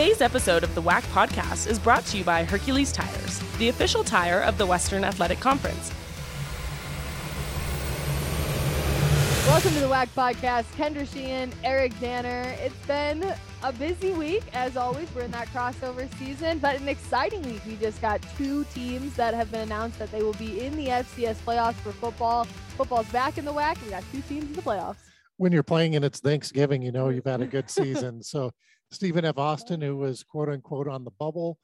Today's episode of the WAC podcast is brought to you by Hercules Tires, the official tire of the Western Athletic Conference. Welcome to the WAC podcast. Kendra Sheehan, Eric Danner. It's been a busy week, as always. We're in that crossover season, but an exciting week. We just got two teams that have been announced that they will be in the FCS playoffs for football. Football's back in the WAC. We got two teams in the playoffs. When you're playing and it's Thanksgiving, you know you've had a good season. so Stephen F. Austin, who was quote unquote on the bubble,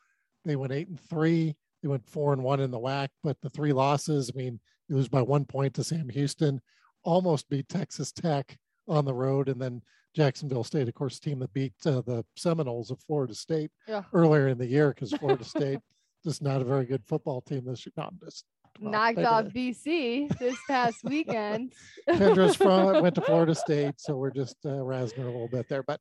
they went eight and three. They went four and one in the WAC, but the three losses, I mean, it was by one point to Sam Houston almost beat Texas Tech on the road, and then Jacksonville State, of course, team that beat uh, the Seminoles of Florida State yeah. earlier in the year because Florida State just not a very good football team this year. No, just, well, knocked off BC this past weekend. Kendra's from went to Florida State, so we're just uh, razzing a little bit there. But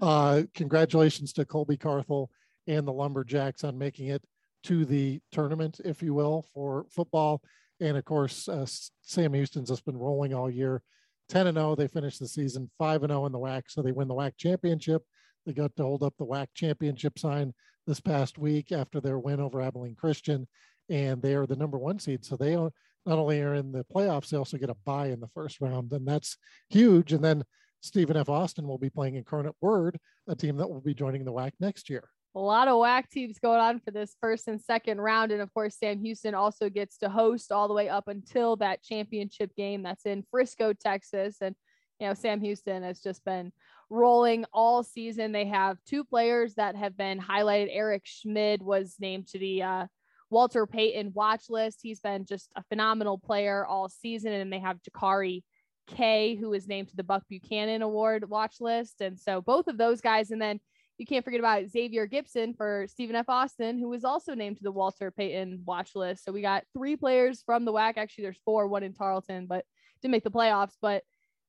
uh, congratulations to Colby Carthel and the Lumberjacks on making it to the tournament, if you will, for football. And of course, uh, Sam Houston's just been rolling all year. 10 and 0, they finished the season 5 and 0 in the WAC, so they win the WAC championship. They got to hold up the WAC championship sign this past week after their win over Abilene Christian, and they are the number one seed. So they not only are in the playoffs, they also get a bye in the first round, and that's huge. And then Stephen F. Austin will be playing Incarnate Word, a team that will be joining the WAC next year a lot of WAC teams going on for this first and second round. And of course, Sam Houston also gets to host all the way up until that championship game that's in Frisco, Texas. And, you know, Sam Houston has just been rolling all season. They have two players that have been highlighted. Eric Schmid was named to the uh, Walter Payton watch list. He's been just a phenomenal player all season. And they have Jahari Kay, was named to the Buck Buchanan Award watch list. And so both of those guys. And then you can't forget about Xavier Gibson for Stephen F. Austin, who was also named to the Walter Payton watch list. So we got three players from the WAC. Actually, there's four, one in Tarleton, but didn't make the playoffs, but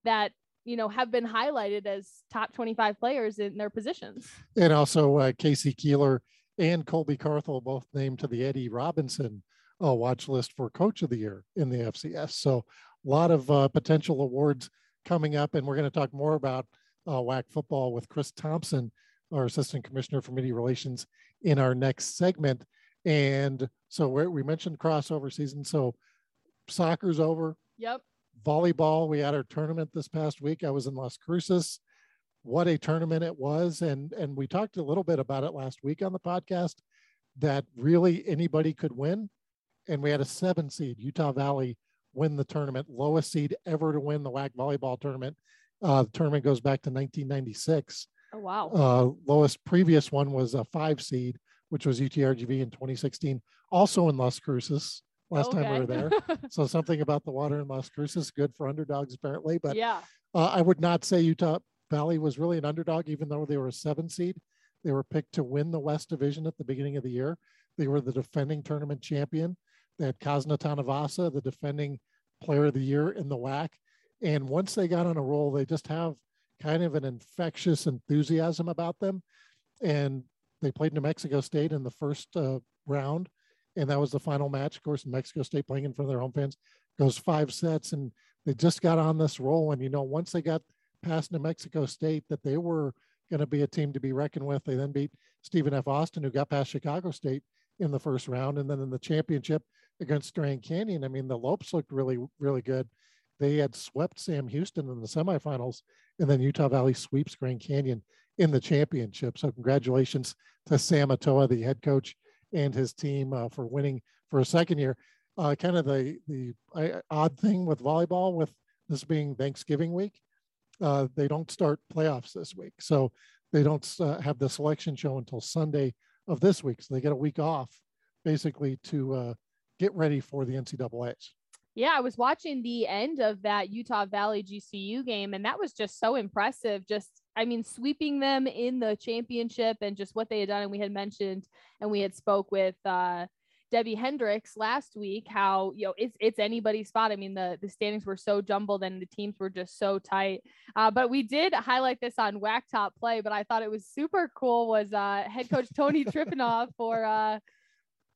that you know have been highlighted as top 25 players in their positions. And also uh, K.C. Keeler and Colby Carthel both named to the Eddie Robinson uh, watch list for Coach of the Year in the FCS. So lot of uh, potential awards coming up, and we're going to talk more about uh, WAC football with Chris Thompson our Assistant Commissioner for Media Relations, in our next segment. And so we mentioned crossover season. So soccer's over. Yep. Volleyball, we had our tournament this past week. I was in Las Cruces. What a tournament it was. And, and we talked a little bit about it last week on the podcast that really anybody could win. And we had a seven seed, Utah Valley, win the tournament, lowest seed ever to win the WAC volleyball tournament. Uh, the tournament goes back to 1996. Oh, wow. Uh, lowest previous one was a five seed, which was UTRGV in 2016, also in Las Cruces. Last okay. time we were there. so something about the water in Las Cruces, good for underdogs apparently. But yeah, uh, I would not say Utah Valley was really an underdog, even though they were a seven seed. They were picked to win the West Division at the beginning of the year. They were the defending tournament champion. Had Kazna Tanuvasa, the defending player of the year in the WAC. And once they got on a roll, they just have kind of an infectious enthusiasm about them. And they played New Mexico State in the first uh, round, and that was the final match. Of course, New Mexico State playing in front of their home fans goes five sets, and they just got on this roll. And you know, once they got past New Mexico State, that they were going to be a team to be reckoned with. They then beat Stephen F. Austin, who got past Chicago State in the first round, and then in the championship against Grand Canyon. I mean, the Lopes looked really, really good. They had swept Sam Houston in the semifinals, and then Utah Valley sweeps Grand Canyon in the championship. So congratulations to Sam Atoa, the head coach, and his team uh, for winning for a second year. Uh, kind of the the uh, odd thing with volleyball, with this being Thanksgiving week, uh, they don't start playoffs this week, so they don't uh, have the selection show until Sunday of this week. So they get a week off, basically, to uh, get ready for the NCAA's. Yeah, I was watching the end of that Utah Valley GCU game, and that was just so impressive. Just, I mean, sweeping them in the championship and just what they had done. And we had mentioned, and we had spoke with uh, Debbie Hendricks last week how you know it's it's anybody's spot. I mean, the the standings were so jumbled and the teams were just so tight. Uh, but we did highlight this on WAC Top Play. But I thought it was super cool was uh, head coach Tony Trifonov for. Uh,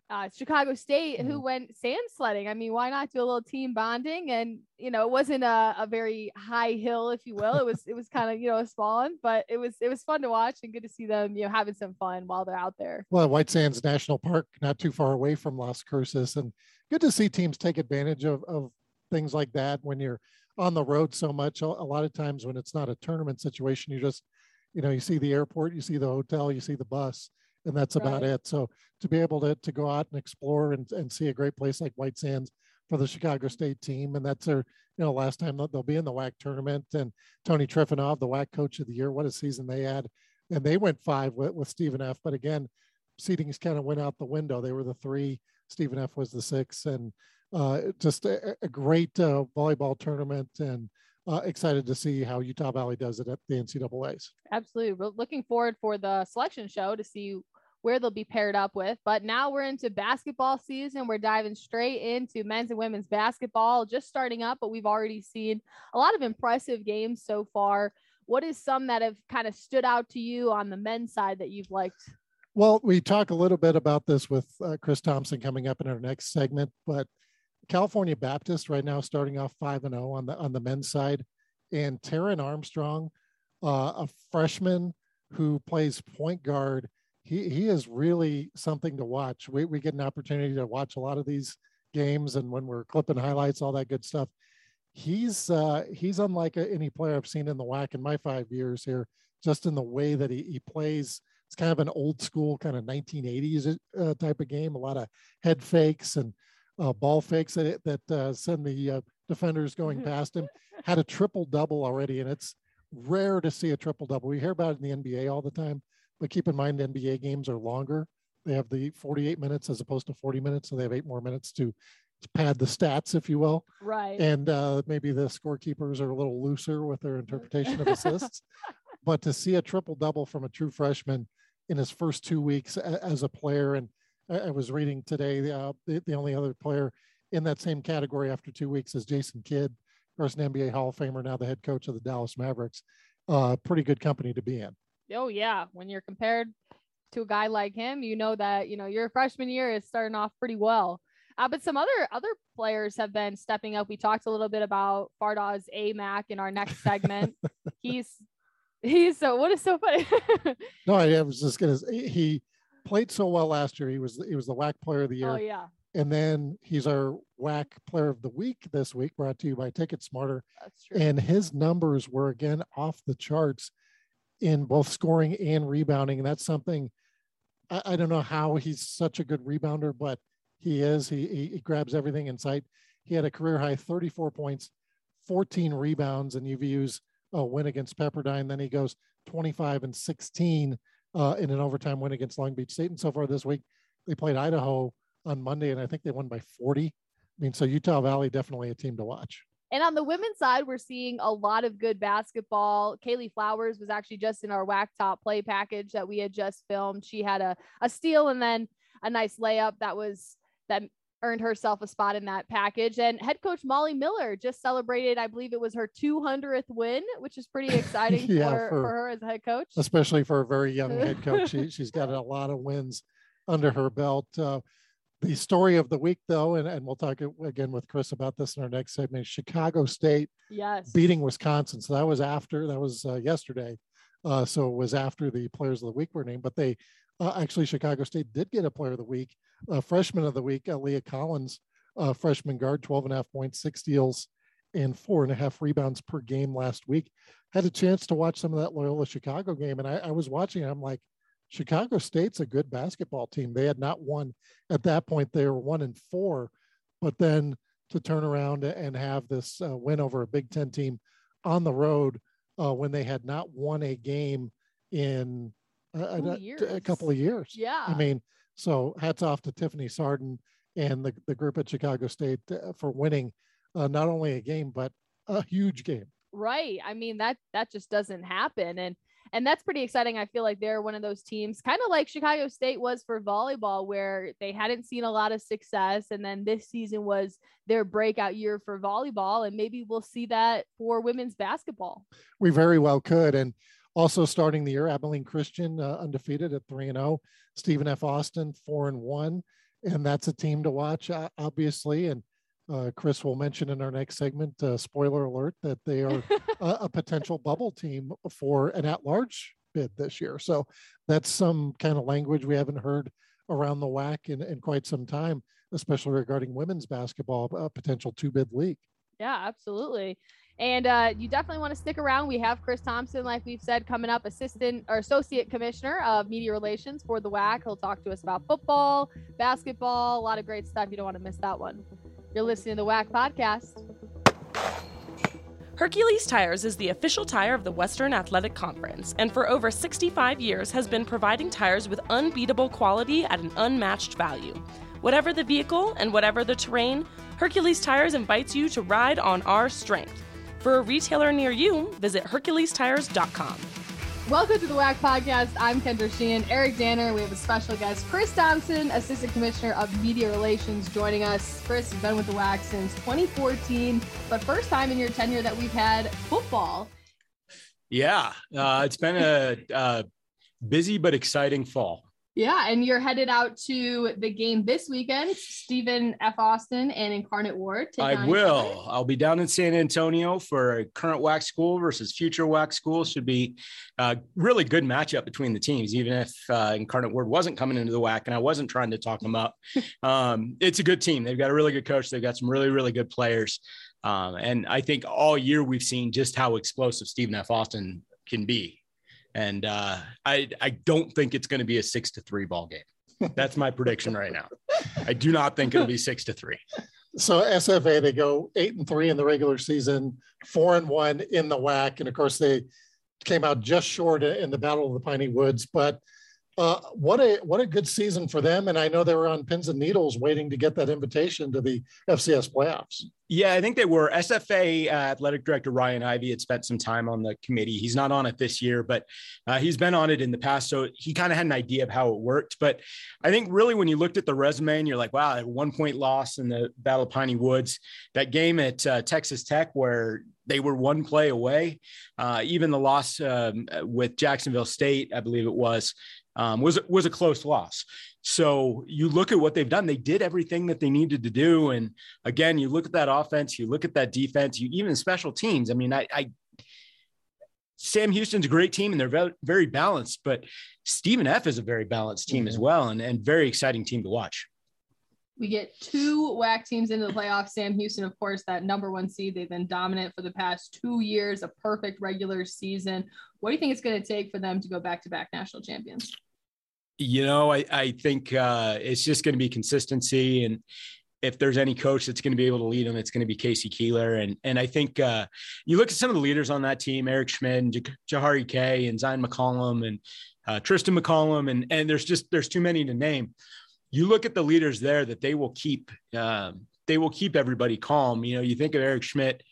uh, Chicago State, who Mhm. went sand sledding. I mean, why not do a little team bonding? And you know, it wasn't a, a very high hill, if you will. It was it was kind of you know a small one, but it was it was fun to watch and good to see them you know having some fun while they're out there. Well, White Sands National Park, not too far away from Las Cruces, and good to see teams take advantage of, of things like that when you're on the road so much. A lot of times when it's not a tournament situation, you just, you know, you see the airport, you see the hotel, you see the bus, and that's about Right. it. So to be able to, to go out and explore and, and see a great place like White Sands for the Chicago State team, and that's their, you know, last time they'll, they'll be in the WAC tournament. And Tony Trifonov, the WAC coach of the year, what a season they had. And they went five with, with Stephen F. But again, seedings kind of went out the window. They were the three, Stephen F. was the six, and uh, just a, a great uh, volleyball tournament. And uh, excited to see how Utah Valley does it at the NCAA's. Absolutely. We're looking forward for the selection show to see where they'll be paired up with. But now we're into basketball season. We're diving straight into men's and women's basketball, just starting up, but we've already seen a lot of impressive games so far. What is some that have kind of stood out to you on the men's side that you've liked? Well, we talk a little bit about this with uh, Chris Thompson coming up in our next segment, but California Baptist right now starting off five and zero on the on the men's side, and Taran Armstrong, uh, a freshman who plays point guard. He he is really something to watch. We we get an opportunity to watch a lot of these games, and when we're clipping highlights, all that good stuff. He's uh, he's unlike any player I've seen in the WAC in my five years here. Just in the way that he, he plays, it's kind of an old school kind of 1980s uh, type of game. A lot of head fakes and uh, ball fakes that that uh, send the uh, defenders going past him. Had a triple double already, and it's rare to see a triple double. We hear about it in the NBA all the time, but keep in mind NBA games are longer. They have the 48 minutes as opposed to 40 minutes, so they have eight more minutes to pad the stats, if you will. Right. And uh, maybe the scorekeepers are a little looser with their interpretation of assists. but to see a triple double from a true freshman in his first two weeks as a player, and I I was reading today, uh, the, the only other player in that same category after two weeks is Jason Kidd, of course, an NBA Hall of Famer, now the head coach of the Dallas Mavericks. Uh, pretty good company to be in. Oh yeah, when you're compared to a guy like him, you know that you know your freshman year is starting off pretty well. Uh, but some other other players have been stepping up. We talked a little bit about Fardaws Aimaq in our next segment. he's he's so what is so funny. No, I was just gonna. say, He played so well last year. He was he was the WAC Player of the Year. oh yeah, And then he's our WAC player of the week this week, brought to you by Ticket Smarter. that's true. And his numbers were again off the charts in both scoring and rebounding. And that's something I, I don't know how he's such a good rebounder, but he is. He, he, he grabs everything in sight. He had a career high 34 points, 14 rebounds in UVU's uh, win against Pepperdine. Then he goes 25 and 16 uh, in an overtime win against Long Beach State. And so far this week, they played Idaho on Monday, and I think they won by 40. I mean, so Utah Valley definitely a team to watch. And on the women's side, we're seeing a lot of good basketball. Kaylee Flowers was actually just in our WAC top play package that we had just filmed. She had a, a steal and then a nice layup that was that earned herself a spot in that package. And head coach Molly Miller just celebrated, I believe it was her 200th win, which is pretty exciting Yeah, for, for- for her as a head coach. especially for a very young head coach. She, she's got a lot of wins under her belt. Uh, the story of the week, though, and, and we'll talk again with Chris about this in our next segment Chicago State Yes. beating Wisconsin. So that was after, that was uh, yesterday. Uh, so it was after the players of the week were named, but they uh, actually, Chicago State did get a player of the week, uh, freshman of the week, uh, Leah Collins, uh, freshman guard, 12 and a half points, six steals, and four and a half rebounds per game last week. Had a chance to watch some of that Loyola Chicago game, and I, I was watching. I'm like, Chicago State's a good basketball team. They had not won at that point. They were one and four, but then to turn around and have this uh, win over a Big Ten team on the road uh, when they had not won a game in uh, a, a couple of years. Yeah. I mean, so hats off to Tiffany Sarden and the, the group at Chicago State uh, for winning uh, not only a game, but a huge game. Right. I mean that that just doesn't happen and and that's pretty exciting. I feel like they're one of those teams kind of like Chicago State was for volleyball where they hadn't seen a lot of success and then this season was their breakout year for volleyball and maybe we'll see that for women's basketball. We very well could. And also starting the year, Abilene Christian uh, undefeated at 3 and 0, Stephen F. Austin 4 and 1, and that's a team to watch, obviously. And uh, Chris will mention in our next segment, uh, spoiler alert, that they are a, a, potential bubble team for an at large bid this year. So that's some kind of language we haven't heard around the WAC in, in quite some time, especially regarding women's basketball, a potential two bid league. Yeah, absolutely. And uh, you definitely want to stick around. We have Chris Thompson, like we've said, coming up, assistant or associate commissioner of media relations for the WAC. He'll talk to us about football, basketball, a lot of great stuff. You don't want to miss that one. You're listening to the WAC podcast. Hercules Tires is the official tire of the Western Athletic Conference, and for over 65 years has been providing tires with unbeatable quality at an unmatched value. Whatever the vehicle and whatever the terrain, Hercules Tires invites you to ride on our strength. For a retailer near you, visit HerculesTires.com. Welcome to the WAC podcast. I'm Kendra Sheehan, Eric Danner. We have a special guest, Chris Thompson, Assistant Commissioner of Media Relations, joining us. Chris has been with the WAC since 2014, but first time in your tenure that we've had football. Yeah, uh, it's been a, a busy but exciting fall. Yeah, and you're headed out to the game this weekend. Stephen F. Austin and Incarnate Word. I will. I'll be down in San Antonio for a current WAC school versus future WAC school. Should be a really good matchup between the teams, even if uh, Incarnate Word wasn't coming into the WAC and I wasn't trying to talk them up. um, it's a good team. They've got a really good coach. They've got some really, really good players. Um, and I think all year we've seen just how explosive Stephen F. Austin can be and uh, I I don't think it's going to be a six to three ball game. That's my prediction right now. I do not think it'll be six to three. So SFA they go eight and three in the regular season, four and one in the WAC, and of course they came out just short in the Battle of the Piney Woods. But uh, what a what a good season for them, and I know they were on pins and needles waiting to get that invitation to the FCS playoffs. Yeah, I think they were. SFA uh, athletic director Ryan Ivey had spent some time on the committee. He's not on it this year, but uh, he's been on it in the past. So he kind of had an idea of how it worked. But I think really when you looked at the resume and you're like, wow, one point loss in the Battle of Piney Woods, that game at uh, Texas Tech where they were one play away, uh, even the loss um, with Jacksonville State, I believe it was, um, was was a close loss. So you look at what they've done; they did everything that they needed to do. And again, you look at that offense, you look at that defense, you even special teams. I mean, I, I Sam Houston's a great team and they're very, balanced, but Stephen F is a very balanced team mm-hmm. as well and, and very exciting team to watch. We get two WAC teams into the playoffs. Sam Houston, of course, that number one seed. They've been dominant for the past two years, a perfect regular season. What do you think it's going to take for them to go back to back national champions? You know, I, I think uh, it's just going to be consistency. And if there's any coach that's going to be able to lead them, it's going to be K.C. Keeler. And and I think uh, you look at some of the leaders on that team, Eric Schmid and Jahari Kay and Zyon McCollum and uh, Tristan McCollum. And, and there's just, there's too many to name. You look at the leaders there that they will keep, um, they will keep everybody calm. You know, you think of Eric Schmid,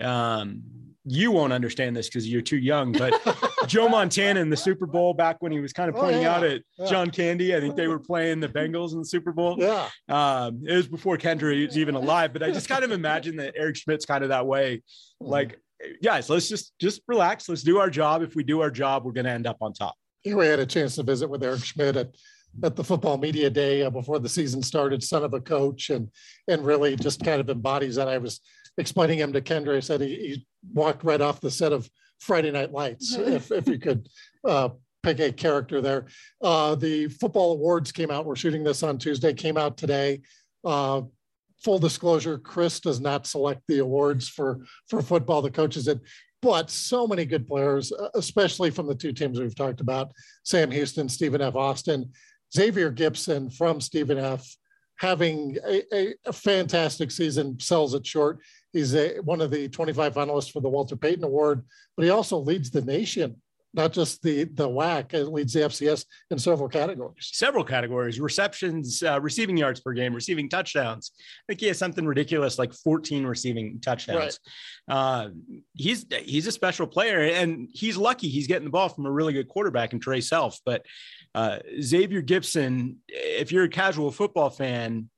um, you won't understand this because you're too young, but Joe Montana in the Super Bowl back when he was kind of oh, pointing oh, yeah. out at yeah. John Candy, I think they were playing the Bengals in the Super Bowl. Yeah. Um, it was before Kendra was even alive, but I just kind of imagine that Eric Schmid's kind of that way. Mm-hmm. Like, guys, let's just just relax. Let's do our job. If we do our job, we're going to end up on top. Here we had a chance to visit with Eric Schmid at at the football media day uh, before the season started, son of a coach, and and really just kind of embodies that. I was explaining him to Kendra. I said he, he walked right off the set of Friday Night Lights, if, if you could uh, pick a character there. Uh, the football awards came out. We're shooting this on Tuesday, came out today. Uh, full disclosure, Chris does not select the awards for, for football. The coaches did. But so many good players, uh, especially from the two teams we've talked about Sam Houston, Stephen F. Austin, Xavier Gibson from Stephen F having a, a, a, fantastic season sells it short. He's a, one of the 25 finalists for the Walter Payton Award, but he also leads the nation, not just the the WAC. It leads the FCS in several categories. Several categories: receptions, uh, receiving yards per game, receiving touchdowns. I think he has something ridiculous like 14 receiving touchdowns. Right. Uh, he's he's a special player, and he's lucky. He's getting the ball from a really good quarterback in Trae Self, but uh, Xavier Gibson, if you're a casual football fan,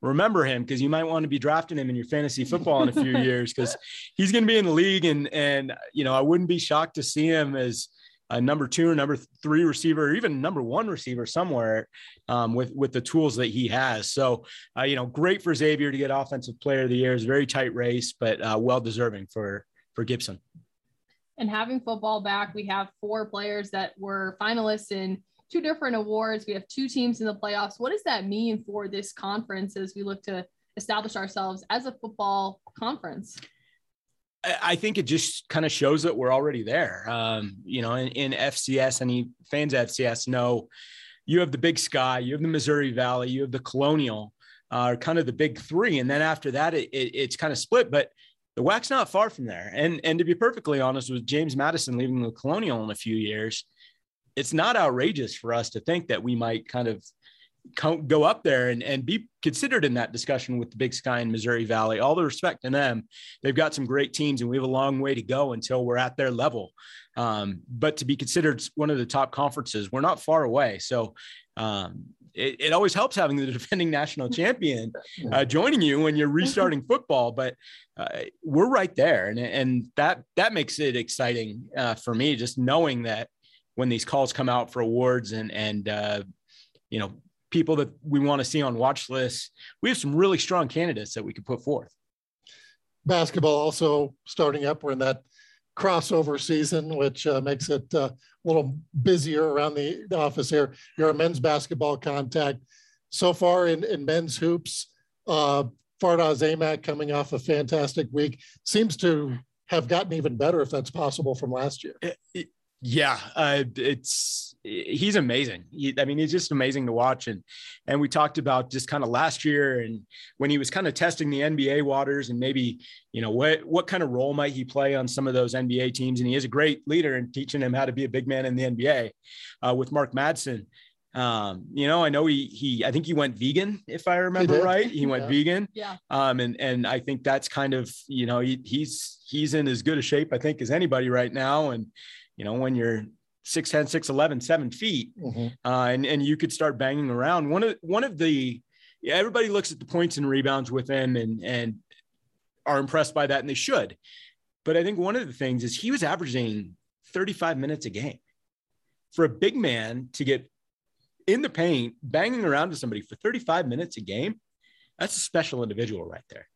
remember him because you might want to be drafting him in your fantasy football in a few years because he's going to be in the league and and you know I wouldn't be shocked to see him as a number two or number three receiver, or even number one receiver somewhere um, with with the tools that he has. So, uh, you know, great for Xavier to get Offensive Player of the Year. It's a very tight race, but uh, well deserving for for Gibson. And having football back, we have four players that were finalists in two different awards. We have two teams in the playoffs. What does that mean for this conference as we look to establish ourselves as a football conference? I think it just kind of shows that we're already there. Um, you know, in, in, FCS, any fans of FCS know you have the Big Sky, you have the Missouri Valley, you have the Colonial, are uh, kind of the big three, and then after that, it, it, it's kind of split. But the WAC's not far from there. And and to be perfectly honest, with James Madison leaving the Colonial in a few years, it's not outrageous for us to think that we might kind of go up there and, and be considered in that discussion with the Big Sky and Missouri Valley. All the respect to them, they've got some great teams, and we have a long way to go until we're at their level. Um, but to be considered one of the top conferences, we're not far away. So um, it, it, always helps having the defending national champion uh, joining you when you're restarting football. But uh, we're right there, and and that that makes it exciting uh, for me, just knowing that when these calls come out for awards and and uh, you know people that we want to see on watch lists. We have some really strong candidates that we could put forth. Basketball also starting up. We're in that crossover season, which uh, makes it uh, a little busier around the, office here. You're a men's basketball contact. So far in, in men's hoops, uh, Fardaws Aimaq coming off a fantastic week seems to have gotten even better, if that's possible, from last year. It, yeah, uh, it's he's amazing. He, I mean, he's just amazing to watch. And and we talked about just kind of last year and when he was kind of testing the NBA waters and maybe you know what what kind of role might he play on some of those NBA teams. And he is a great leader in teaching him how to be a big man in the NBA uh, with Mark Madsen. Um, you know, I know he he I think he went vegan if I remember he right. He went yeah. vegan. Yeah. Um, and and I think that's kind of you know he, he's he's in as good a shape I think as anybody right now. And you know, when you're 6'10, 6'11, seven feet, mm-hmm. uh, and, and you could start banging around. One of one of the yeah, everybody looks at the points and rebounds with him and and are impressed by that, and they should. But I think one of the things is he was averaging 35 minutes a game. For a big man to get in the paint, banging around to somebody for 35 minutes a game, that's a special individual right there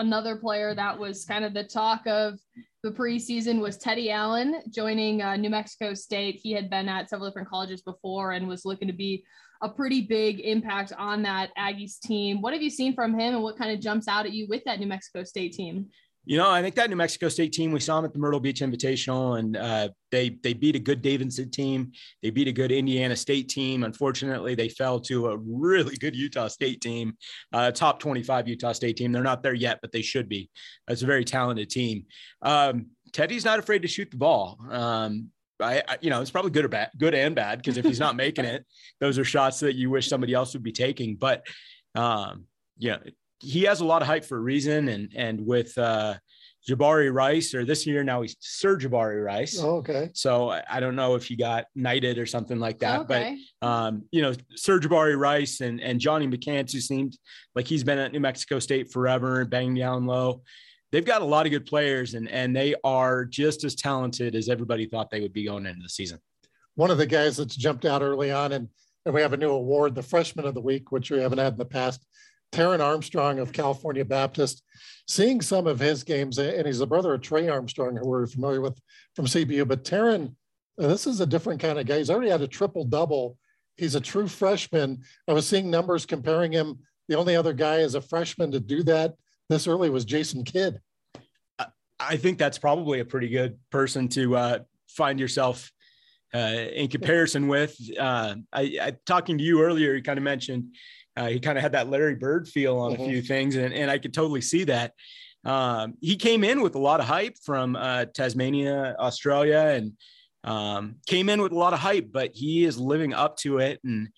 another player that was kind of the talk of the preseason was Teddy Allen joining uh, New Mexico State. He had been at several different colleges before and was looking to be a pretty big impact on that Aggies team. What have you seen from him and what kind of jumps out at you with that New Mexico State team? You know, I think that New Mexico State team, we saw them at the Myrtle Beach Invitational, and uh, they they beat a good Davidson team. They beat a good Indiana State team. Unfortunately, they fell to a really good Utah State team, uh, top 25 Utah State team. They're not there yet, but they should be. That's a very talented team. Um, Teddy's not afraid to shoot the ball. Um, I, I, you know, it's probably good or bad, good and bad, because if he's not making it, those are shots that you wish somebody else would be taking. But um, yeah, he has a lot of hype for a reason. And and with uh, Jabari Rice, or this year now he's Sir Jabari Rice. Oh, okay. So I don't know if he got knighted or something like that, okay. but um, you know, Sir Jabari Rice and and Johnny McCants, who seemed like he's been at New Mexico State forever and banging down low. They've got a lot of good players, and and they are just as talented as everybody thought they would be going into the season. One of the guys that's jumped out early on, and, and we have a new award, the Freshman of the Week, which we haven't had in the past. Taran Armstrong of California Baptist, seeing some of his games, and he's the brother of Trey Armstrong, who we're familiar with from CBU. But Taran, uh, this is a different kind of guy. He's already had a triple double. He's a true freshman. I was seeing numbers comparing him. The only other guy as a freshman to do that this early was Jason Kidd. I think that's probably a pretty good person to uh, find yourself uh, in comparison with. Uh, I, I, talking to you earlier, you kind of mentioned uh, he kind of had that Larry Bird feel on mm-hmm. a few things, and, and I could totally see that. Um, he came in with a lot of hype from uh, Tasmania, Australia, and um, came in with a lot of hype, but he is living up to it. And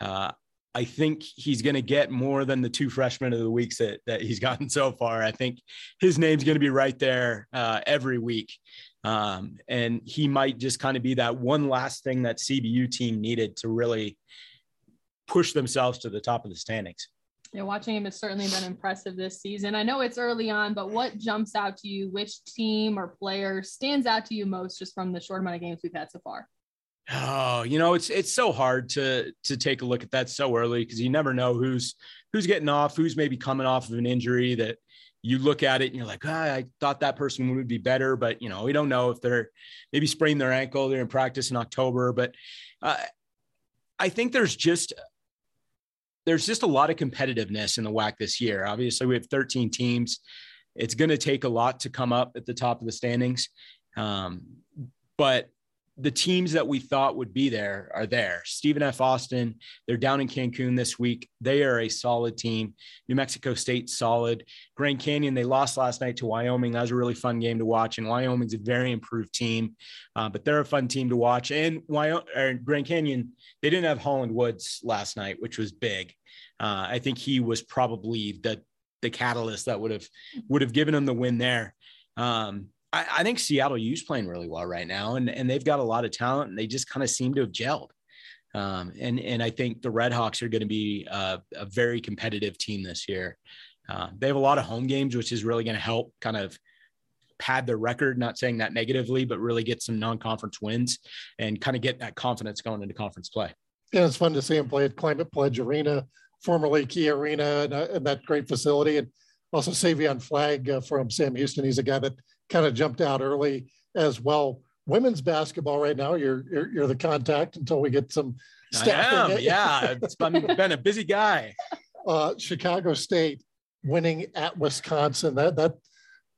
uh, I think he's going to get more than the two freshmen of the weeks that, that he's gotten so far. I think his name's going to be right there uh, every week. Um, and he might just kind of be that one last thing that CBU team needed to really push themselves to the top of the standings. Yeah, watching him has certainly been impressive this season. I know it's early on, but what jumps out to you? Which team or player stands out to you most just from the short amount of games we've had so far? Oh, you know, it's it's so hard to to take a look at that so early because you never know who's who's getting off, who's maybe coming off of an injury that you look at it and you're like, ah, I thought that person would be better, but you know, we don't know if they're maybe sprained their ankle, they're in practice in October, but uh, I think there's just there's just a lot of competitiveness in the WAC this year. Obviously, we have 13 teams. It's going to take a lot to come up at the top of the standings. Um, but the teams that we thought would be there are there. Stephen F. Austin, they're down in Cancun this week. They are a solid team. New Mexico State, solid. Grand Canyon, they lost last night to Wyoming. That was a really fun game to watch. And Wyoming's a very improved team, uh, but they're a fun team to watch. And Wyoming, Grand Canyon, they didn't have Holland Woods last night, which was big. Uh, I think he was probably the the catalyst that would have would have given them the win there. Um, I, I think Seattle U's playing really well right now, and and they've got a lot of talent, and they just kind of seem to have gelled. Um, and and I think the Red Hawks are going to be a, a, very competitive team this year. Uh, they have a lot of home games, which is really going to help kind of pad their record. Not saying that negatively, but really get some non-conference wins and kind of get that confidence going into conference play. Yeah, it's fun to see them play at Climate Pledge Arena, formerly Key Arena, and, uh, and that great facility. And also Savion Flagg uh, from Sam Houston. He's a guy that kind of jumped out early as well. Women's basketball right now, you're you're, you're the contact until we get some staffing. yeah, it's been, been a busy guy. Uh, Chicago State winning at Wisconsin. That that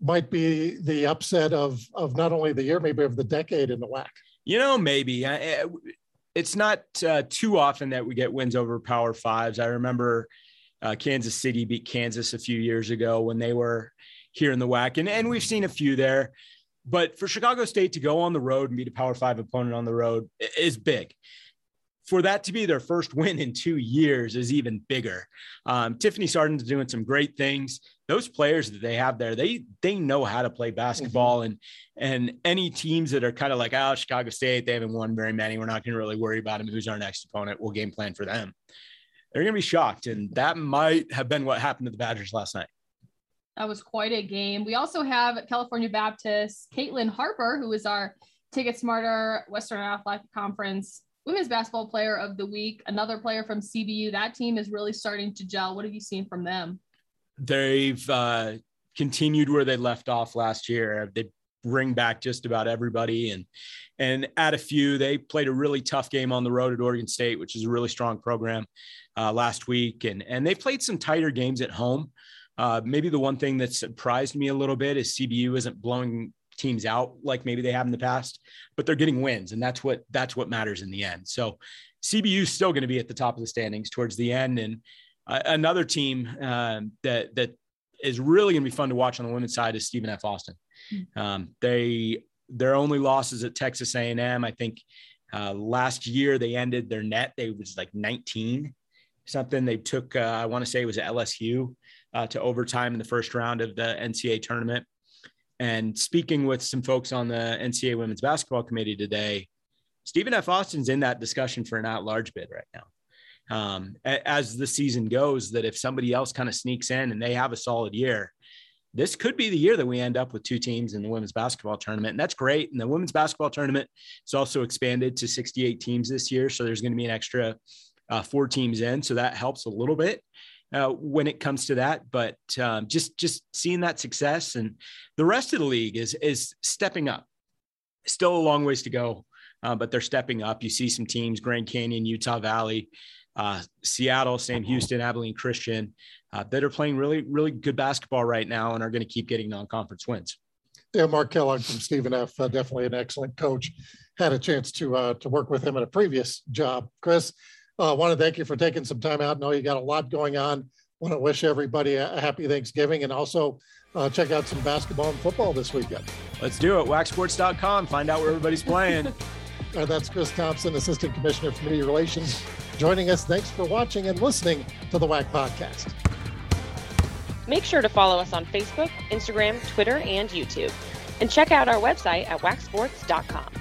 might be the upset of of not only the year, maybe of the decade in the WAC. You know, maybe it's not uh, too often that we get wins over Power Fives. I remember uh, Kansas City beat Kansas a few years ago when they were here in the WAC, and, and we've seen a few there. But for Chicago State to go on the road and beat a Power Five opponent on the road is big. For that to be their first win in two years is even bigger. Um, Tiffany Sarden's doing some great things. Those players that they have there, they they know how to play basketball, mm-hmm. and and any teams that are kind of like, oh, Chicago State, they haven't won very many. We're not going to really worry about them. Who's our next opponent? We'll game plan for them. They're going to be shocked, and that might have been what happened to the Badgers last night. That was quite a game. We also have California Baptist, Caitlin Harper, who is our Ticket Smarter Western Athletic Conference Women's Basketball Player of the Week. Another player from CBU. That team is really starting to gel. What have you seen from them? They've uh, continued where they left off last year. They bring back just about everybody and and add a few. They played a really tough game on the road at Oregon State, which is a really strong program uh, last week, and and they played some tighter games at home. Uh, maybe the one thing that surprised me a little bit is CBU isn't blowing teams out like maybe they have in the past, but they're getting wins, and that's what that's what matters in the end. So CBU is still going to be at the top of the standings towards the end, and uh, another team uh, that that is really going to be fun to watch on the women's side is Stephen F. Austin. Hmm. Um, they their only losses at Texas A&M. I think uh, last year they ended their net. They was like 19 something. They took uh, I want to say it was LSU uh, to overtime in the first round of the NCAA tournament. And speaking with some folks on the NCAA women's basketball committee today, Stephen F. Austin's in that discussion for an at-large bid right now. Um, as the season goes, that if somebody else kind of sneaks in and they have a solid year, this could be the year that we end up with two teams in the women's basketball tournament. And that's great. And the women's basketball tournament is also expanded to 68 teams this year. So there's going to be an extra uh, four teams in. So that helps a little bit uh, when it comes to that. But um, just just seeing that success and the rest of the league is is stepping up. Still a long ways to go, uh, but they're stepping up. You see some teams: Grand Canyon, Utah Valley, uh, Seattle, Sam Houston, Abilene Christian, uh, that are playing really really good basketball right now and are going to keep getting non-conference wins. Yeah, Mark Kellogg from Stephen F. Uh, definitely an excellent coach. Had a chance to uh, to work with him at a previous job. Chris, I uh, want to thank you for taking some time out. I know you got a lot going on. Want to wish everybody a happy Thanksgiving and also uh, check out some basketball and football this weekend. Let's do it. WACsports.com. Find out where everybody's playing. uh, that's Chris Thompson, Assistant Commissioner for Media Relations, joining us. Thanks for watching and listening to the WAC podcast. Make sure to follow us on Facebook, Instagram, Twitter, and YouTube. And check out our website at WACsports.com.